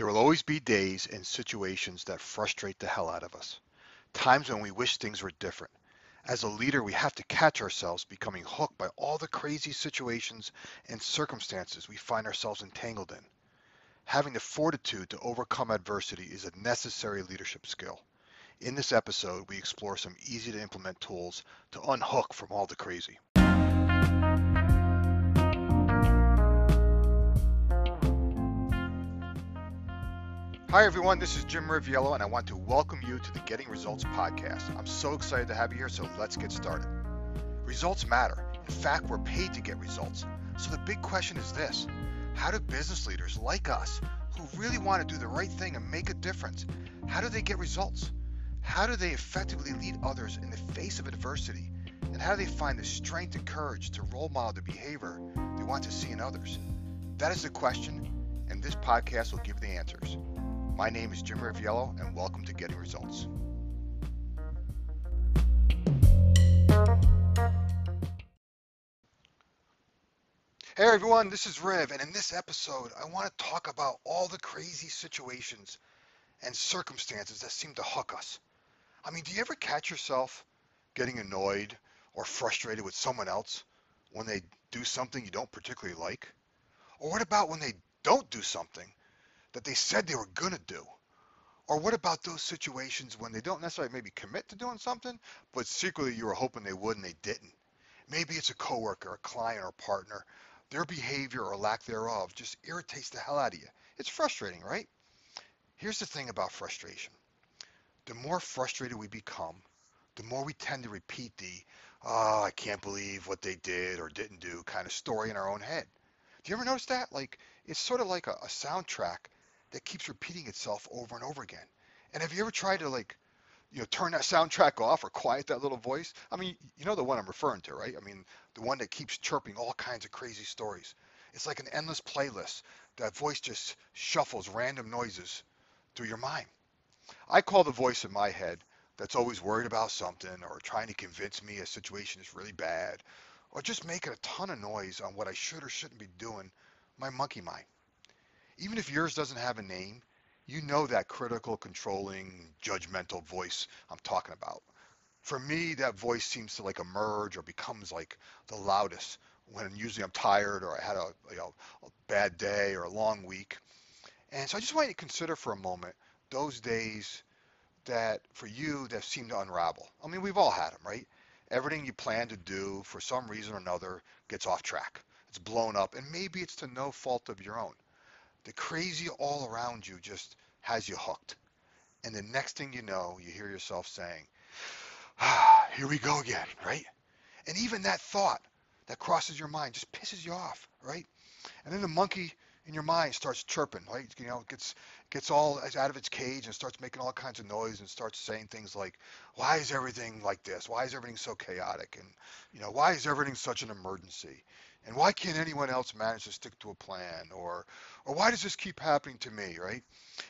There will always be days and situations that frustrate the hell out of us. Times when we wish things were different. As a leader, we have to catch ourselves becoming hooked by all the crazy situations and circumstances we find ourselves entangled in. Having the fortitude to overcome adversity is a necessary leadership skill. In this episode, we explore some easy to implement tools to unhook from all the crazy. Hi, everyone. This is Jim Riviello, and I want to welcome you to the Getting Results podcast. I'm so excited to have you here, so let's get started. Results matter. In fact, we're paid to get results. So the big question is this How do business leaders like us, who really want to do the right thing and make a difference, how do they get results? How do they effectively lead others in the face of adversity? And how do they find the strength and courage to role model the behavior they want to see in others? That is the question, and this podcast will give the answers. My name is Jim Riviello, and welcome to Getting Results. Hey everyone, this is Riv, and in this episode, I want to talk about all the crazy situations and circumstances that seem to hook us. I mean, do you ever catch yourself getting annoyed or frustrated with someone else when they do something you don't particularly like? Or what about when they don't do something that they said they were going to do? Or what about those situations when they don't necessarily maybe commit to doing something, but secretly you were hoping they would and they didn't? Maybe it's a coworker, a client, or partner. Their behavior or lack thereof just irritates the hell out of you. It's frustrating, right? Here's the thing about frustration. The more frustrated we become, the more we tend to repeat the, oh, I can't believe what they did or didn't do kind of story in our own head. Do you ever notice that? Like, it's sort of like a, a soundtrack that keeps repeating itself over and over again. And have you ever tried to like, you know, turn that soundtrack off or quiet that little voice? I mean, you know the one I'm referring to, right? I mean, the one that keeps chirping all kinds of crazy stories. It's like an endless playlist. That voice just shuffles random noises through your mind. I call the voice in my head that's always worried about something or trying to convince me a situation is really bad or just making a ton of noise on what I should or shouldn't be doing my monkey mind even if yours doesn't have a name, you know that critical, controlling, judgmental voice I'm talking about. For me, that voice seems to like emerge or becomes like the loudest when usually I'm tired or I had a, you know, a bad day or a long week. And so I just want you to consider for a moment those days that for you that seem to unravel. I mean, we've all had them, right? Everything you plan to do for some reason or another gets off track. It's blown up, and maybe it's to no fault of your own the crazy all around you just has you hooked. And the next thing you know, you hear yourself saying, ah, here we go again, right? And even that thought that crosses your mind just pisses you off, right? And then the monkey in your mind starts chirping, right? You know, gets gets all out of its cage and starts making all kinds of noise and starts saying things like, "Why is everything like this? Why is everything so chaotic? And you know, why is everything such an emergency? And why can't anyone else manage to stick to a plan? Or, or why does this keep happening to me, right?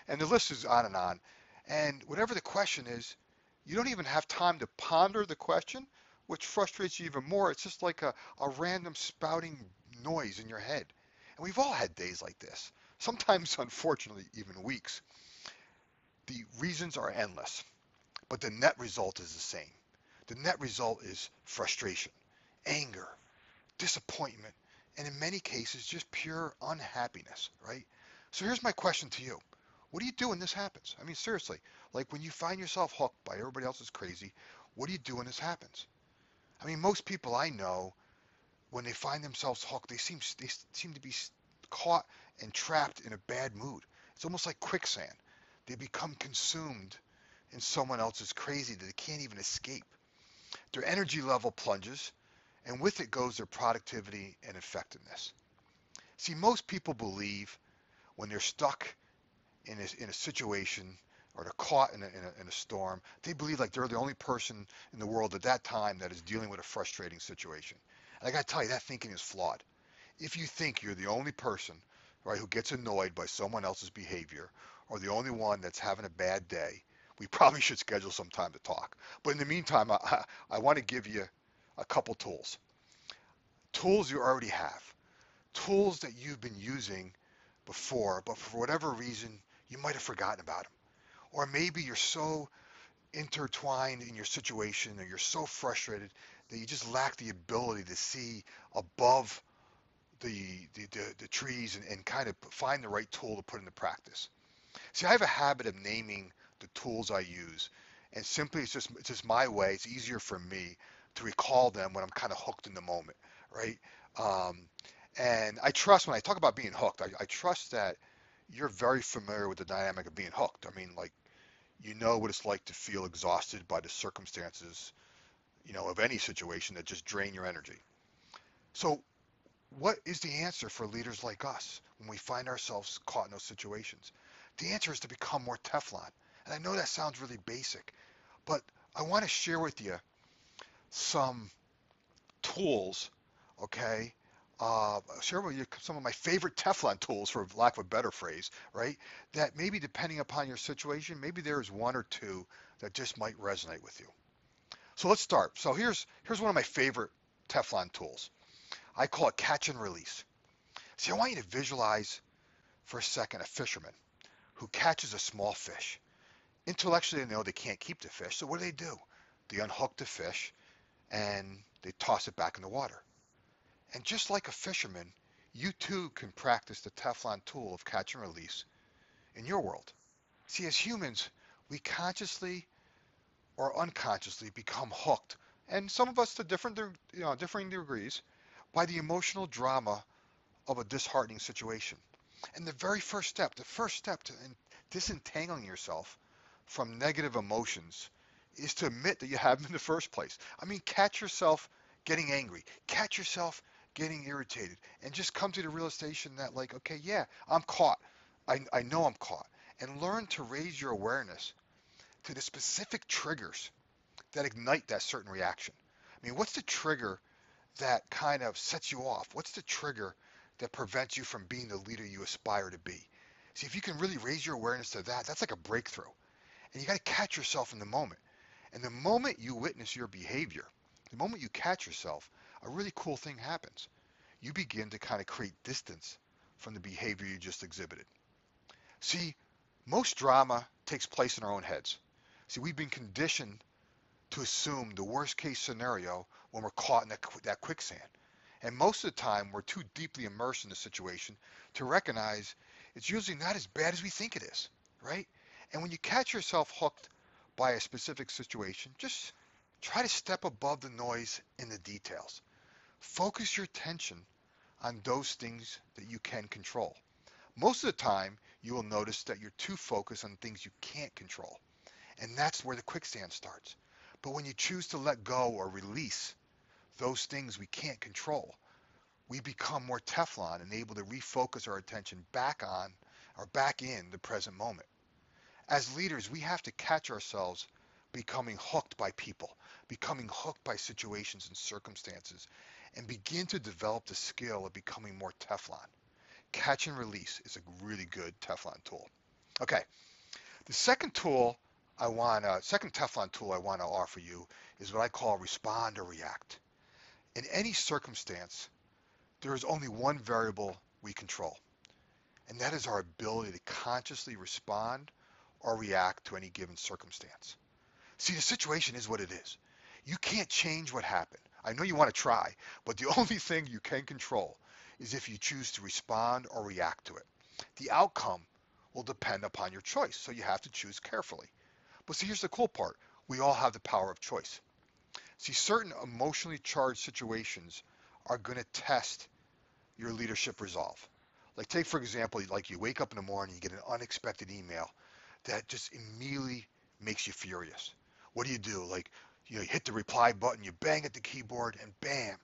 And the list is on and on. And whatever the question is, you don't even have time to ponder the question, which frustrates you even more. It's just like a, a random spouting noise in your head. And we've all had days like this. Sometimes, unfortunately, even weeks. The reasons are endless, but the net result is the same. The net result is frustration, anger, disappointment, and in many cases, just pure unhappiness, right? So here's my question to you. What do you do when this happens? I mean, seriously, like when you find yourself hooked by everybody else's crazy, what do you do when this happens? I mean, most people I know, when they find themselves hooked, they seem they seem to be caught and trapped in a bad mood. It's almost like quicksand. They become consumed in someone else's crazy that they can't even escape. Their energy level plunges, and with it goes their productivity and effectiveness. See, most people believe when they're stuck in a, in a situation or they're caught in a, in, a, in a storm, they believe like they're the only person in the world at that time that is dealing with a frustrating situation. And I got to tell you, that thinking is flawed. If you think you're the only person, right, who gets annoyed by someone else's behavior or the only one that's having a bad day, we probably should schedule some time to talk. But in the meantime, I, I, I want to give you a couple tools. Tools you already have. Tools that you've been using before, but for whatever reason, you might have forgotten about them. Or maybe you're so intertwined in your situation or you're so frustrated that you just lack the ability to see above the, the, the, the trees and, and kind of find the right tool to put into practice. See, I have a habit of naming the tools I use, and simply it's just it's just my way. It's easier for me to recall them when I'm kind of hooked in the moment, right? Um, and I trust when I talk about being hooked, I, I trust that you're very familiar with the dynamic of being hooked. I mean, like you know what it's like to feel exhausted by the circumstances, you know, of any situation that just drain your energy. So what is the answer for leaders like us when we find ourselves caught in those situations? The answer is to become more Teflon. And I know that sounds really basic, but I want to share with you some tools, okay? Uh, share with you some of my favorite Teflon tools, for lack of a better phrase, right? That maybe depending upon your situation, maybe there's one or two that just might resonate with you. So let's start. So here's here's one of my favorite Teflon tools. I call it catch and release. See, I want you to visualize for a second a fisherman who catches a small fish. Intellectually, they know they can't keep the fish, so what do they do? They unhook the fish and they toss it back in the water. And just like a fisherman, you too can practice the Teflon tool of catch and release in your world. See, as humans, we consciously or unconsciously become hooked, and some of us to different, you know, differing degrees, by the emotional drama of a disheartening situation. And the very first step, the first step to disentangling yourself from negative emotions is to admit that you have them in the first place. I mean, catch yourself getting angry, catch yourself getting irritated, and just come to the realization that, like, okay, yeah, I'm caught. I, I know I'm caught. And learn to raise your awareness to the specific triggers that ignite that certain reaction. I mean, what's the trigger that kind of sets you off? What's the trigger that prevents you from being the leader you aspire to be? See, if you can really raise your awareness to that, that's like a breakthrough. And you got to catch yourself in the moment. And the moment you witness your behavior, the moment you catch yourself, a really cool thing happens. You begin to kind of create distance from the behavior you just exhibited. See, most drama takes place in our own heads. See, we've been conditioned to assume the worst case scenario when we're caught in that, that quicksand. And most of the time, we're too deeply immersed in the situation to recognize it's usually not as bad as we think it is, right? And when you catch yourself hooked by a specific situation, just try to step above the noise in the details. Focus your attention on those things that you can control. Most of the time, you will notice that you're too focused on things you can't control. And that's where the quicksand starts. But when you choose to let go or release those things we can't control, we become more Teflon and able to refocus our attention back on or back in the present moment. As leaders, we have to catch ourselves becoming hooked by people, becoming hooked by situations and circumstances, and begin to develop the skill of becoming more Teflon. Catch and release is a really good Teflon tool. Okay, the second tool I want second Teflon tool I want to offer you is what I call respond or react. In any circumstance, there is only one variable we control, and that is our ability to consciously respond or react to any given circumstance. See, the situation is what it is. You can't change what happened. I know you want to try, but the only thing you can control is if you choose to respond or react to it. The outcome will depend upon your choice, so you have to choose carefully. But see, here's the cool part. We all have the power of choice. See, certain emotionally charged situations are going to test your leadership resolve. Like take, for example, like you wake up in the morning, you get an unexpected email that just immediately makes you furious. What do you do? Like, you, know, you hit the reply button, you bang at the keyboard, and bam,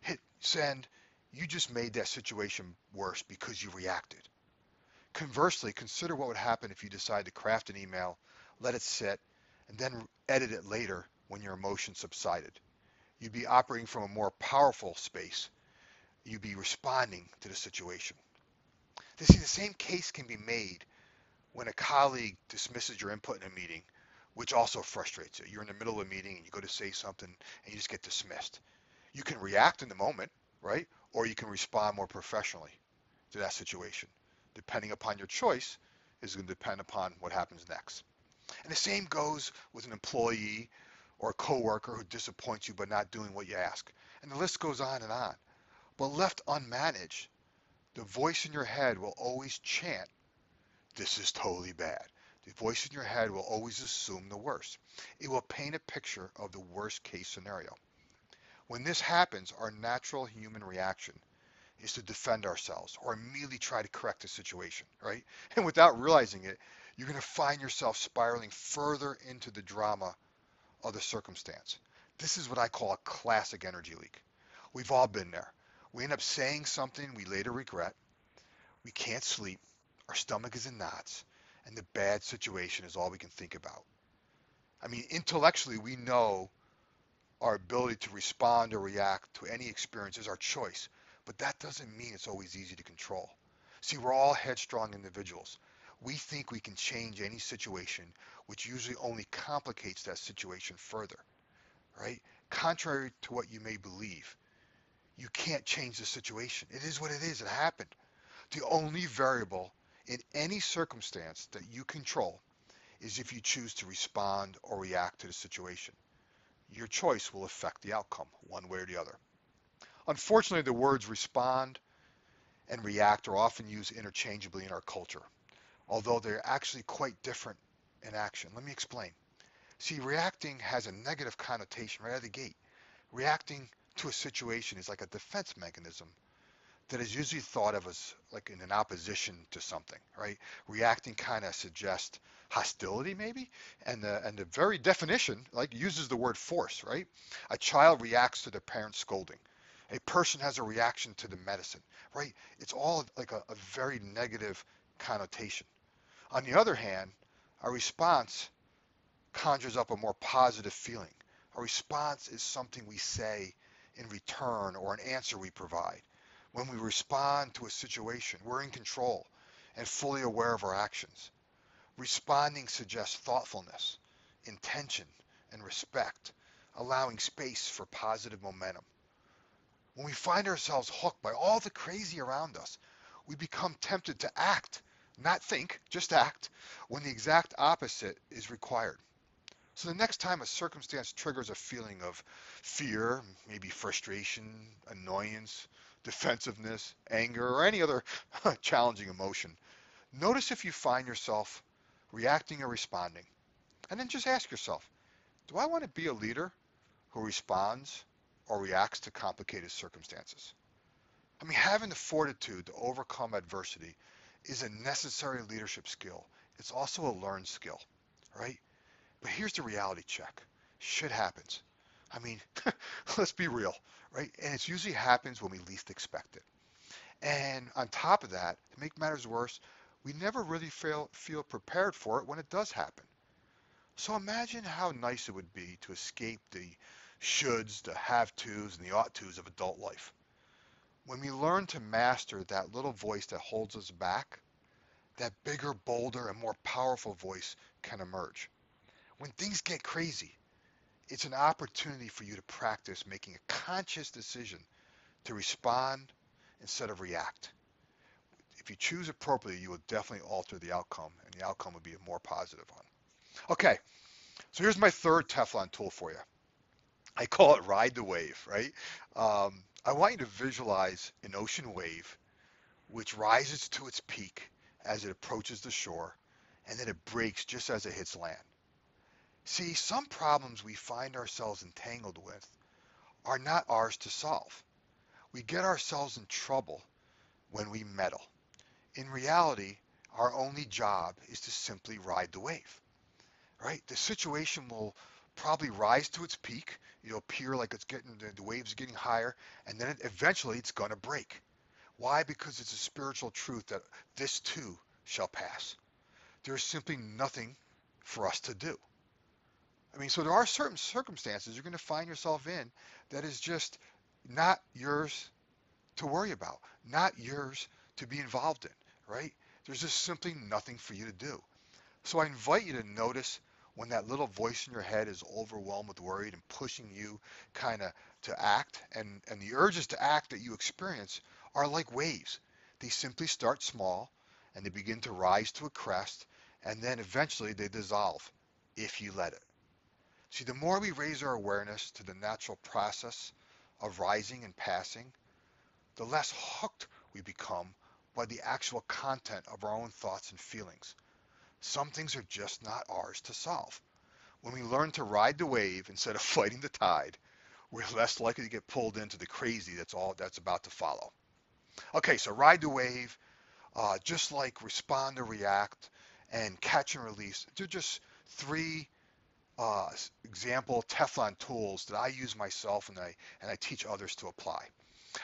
hit send. You just made that situation worse because you reacted. Conversely, consider what would happen if you decide to craft an email let it sit, and then edit it later when your emotion subsided. You'd be operating from a more powerful space. You'd be responding to the situation. To see, the same case can be made when a colleague dismisses your input in a meeting, which also frustrates you. You're in the middle of a meeting and you go to say something and you just get dismissed. You can react in the moment, right? Or you can respond more professionally to that situation. Depending upon your choice, is going to depend upon what happens next. And the same goes with an employee or a coworker who disappoints you by not doing what you ask. And the list goes on and on. But left unmanaged, the voice in your head will always chant, this is totally bad. The voice in your head will always assume the worst. It will paint a picture of the worst case scenario. When this happens, our natural human reaction is to defend ourselves or immediately try to correct the situation, right? And without realizing it, you're going to find yourself spiraling further into the drama of the circumstance. This is what I call a classic energy leak. We've all been there. We end up saying something we later regret. We can't sleep. Our stomach is in knots. And the bad situation is all we can think about. I mean, intellectually, we know our ability to respond or react to any experience is our choice, but that doesn't mean it's always easy to control. See, we're all headstrong individuals. We think we can change any situation, which usually only complicates that situation further, right? Contrary to what you may believe, you can't change the situation. It is what it is. It happened. The only variable in any circumstance that you control is if you choose to respond or react to the situation. Your choice will affect the outcome, one way or the other. Unfortunately, the words respond and react are often used interchangeably in our culture, although they're actually quite different in action. Let me explain. See, reacting has a negative connotation right out of the gate. Reacting to a situation is like a defense mechanism that is usually thought of as like in an opposition to something, right? Reacting kind of suggests hostility maybe, and the and the very definition like uses the word force, right? A child reacts to their parent's scolding. A person has a reaction to the medicine, right? It's all like a, a very negative connotation. On the other hand, a response conjures up a more positive feeling. A response is something we say in return or an answer we provide. When we respond to a situation, we're in control and fully aware of our actions. Responding suggests thoughtfulness, intention, and respect, allowing space for positive momentum. When we find ourselves hooked by all the crazy around us, we become tempted to act, not think, just act, when the exact opposite is required. So the next time a circumstance triggers a feeling of fear, maybe frustration, annoyance, defensiveness, anger, or any other challenging emotion, notice if you find yourself reacting or responding. And then just ask yourself, do I want to be a leader who responds or reacts to complicated circumstances? I mean, having the fortitude to overcome adversity is a necessary leadership skill. It's also a learned skill, right? But here's the reality check. Shit happens. I mean, let's be real, right? And it usually happens when we least expect it. And on top of that, to make matters worse, we never really feel, feel prepared for it when it does happen. So imagine how nice it would be to escape the shoulds, the have-tos, and the ought-tos of adult life. When we learn to master that little voice that holds us back, that bigger, bolder, and more powerful voice can emerge. When things get crazy, it's an opportunity for you to practice making a conscious decision to respond instead of react. If you choose appropriately, you will definitely alter the outcome, and the outcome will be a more positive one. Okay, so here's my third Teflon tool for you. I call it ride the wave, right? Um, I want you to visualize an ocean wave which rises to its peak as it approaches the shore, and then it breaks just as it hits land. See, some problems we find ourselves entangled with are not ours to solve. We get ourselves in trouble when we meddle. In reality, our only job is to simply ride the wave, right? The situation will probably rise to its peak. It'll appear like it's getting, the, waves are getting higher, and then it, eventually it's going to break. Why? Because it's a spiritual truth that this too shall pass. There's simply nothing for us to do. I mean, so there are certain circumstances you're going to find yourself in that is just not yours to worry about, not yours to be involved in, right? There's just simply nothing for you to do. So I invite you to notice when that little voice in your head is overwhelmed with worry and pushing you kind of to act and, and the urges to act that you experience are like waves. They simply start small and they begin to rise to a crest, and then eventually they dissolve if you let it. See, the more we raise our awareness to the natural process of rising and passing, the less hooked we become by the actual content of our own thoughts and feelings. Some things are just not ours to solve. When we learn to ride the wave instead of fighting the tide, we're less likely to get pulled into the crazy that's all that's about to follow. Okay, so ride the wave, uh, just like respond or react and catch and release. They're just three uh, example Teflon tools that I use myself and I and I teach others to apply.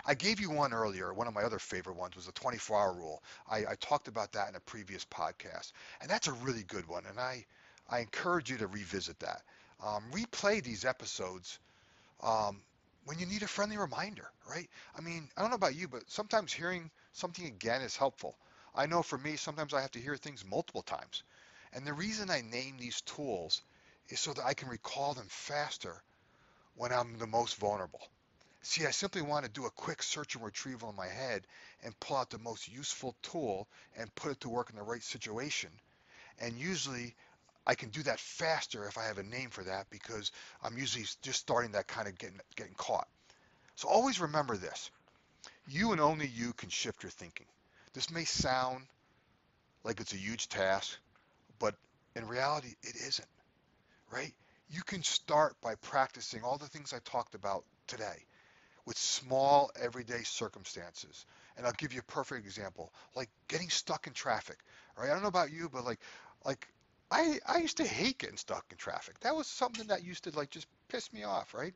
I gave you one earlier. One of my other favorite ones was the 24-hour rule. I, I talked about that in a previous podcast, and that's a really good one. And I I encourage you to revisit that. Um, replay these episodes um, when you need a friendly reminder, right? I mean, I don't know about you, but sometimes hearing something again is helpful. I know for me, sometimes I have to hear things multiple times. And the reason I name these tools is so that I can recall them faster when I'm the most vulnerable. See, I simply want to do a quick search and retrieval in my head and pull out the most useful tool and put it to work in the right situation. And usually I can do that faster if I have a name for that because I'm usually just starting that kind of getting getting caught. So always remember this. You and only you can shift your thinking. This may sound like it's a huge task, but in reality it isn't. Right? You can start by practicing all the things I talked about today with small everyday circumstances. And I'll give you a perfect example, like getting stuck in traffic. Right? I don't know about you, but like like I, I used to hate getting stuck in traffic. That was something that used to like just piss me off, right?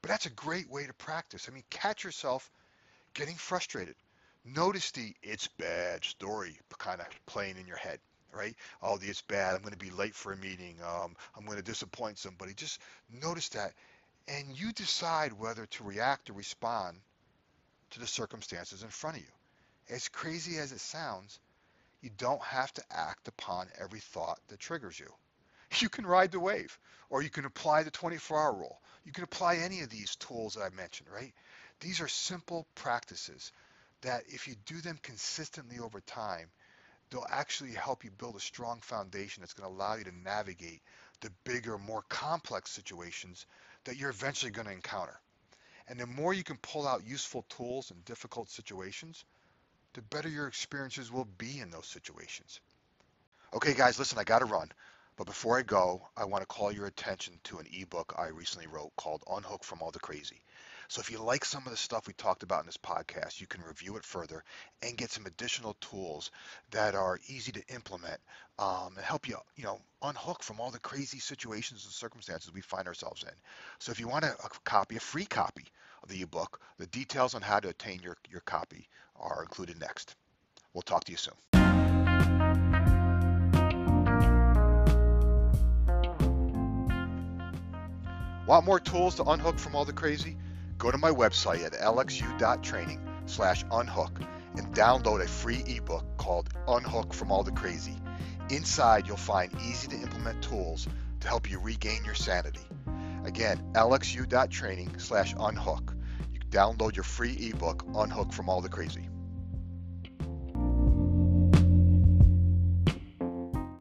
But that's a great way to practice. I mean, catch yourself getting frustrated. Notice the it's bad story kind of playing in your head, right? Oh, it's bad. I'm going to be late for a meeting. Um, I'm going to disappoint somebody. Just notice that. And you decide whether to react or respond to the circumstances in front of you. As crazy as it sounds, you don't have to act upon every thought that triggers you. You can ride the wave, or you can apply the 24-hour rule. You can apply any of these tools that I mentioned, right? These are simple practices that if you do them consistently over time, they'll actually help you build a strong foundation that's going to allow you to navigate the bigger, more complex situations that you're eventually going to encounter. And the more you can pull out useful tools in difficult situations, the better your experiences will be in those situations. Okay, guys, listen, I got to run. But before I go, I want to call your attention to an ebook I recently wrote called Unhook from All the Crazy. So if you like some of the stuff we talked about in this podcast, you can review it further and get some additional tools that are easy to implement um, and help you, you know, unhook from all the crazy situations and circumstances we find ourselves in. So if you want a, a copy, a free copy of the ebook, the details on how to obtain your, your copy are included next. We'll talk to you soon. Want more tools to unhook from all the crazy? Go to my website at lxu.training slash unhook and download a free ebook called Unhook from All the Crazy. Inside, you'll find easy to implement tools to help you regain your sanity. Again, lxu.training slash unhook. You can download your free ebook, Unhook from All the Crazy.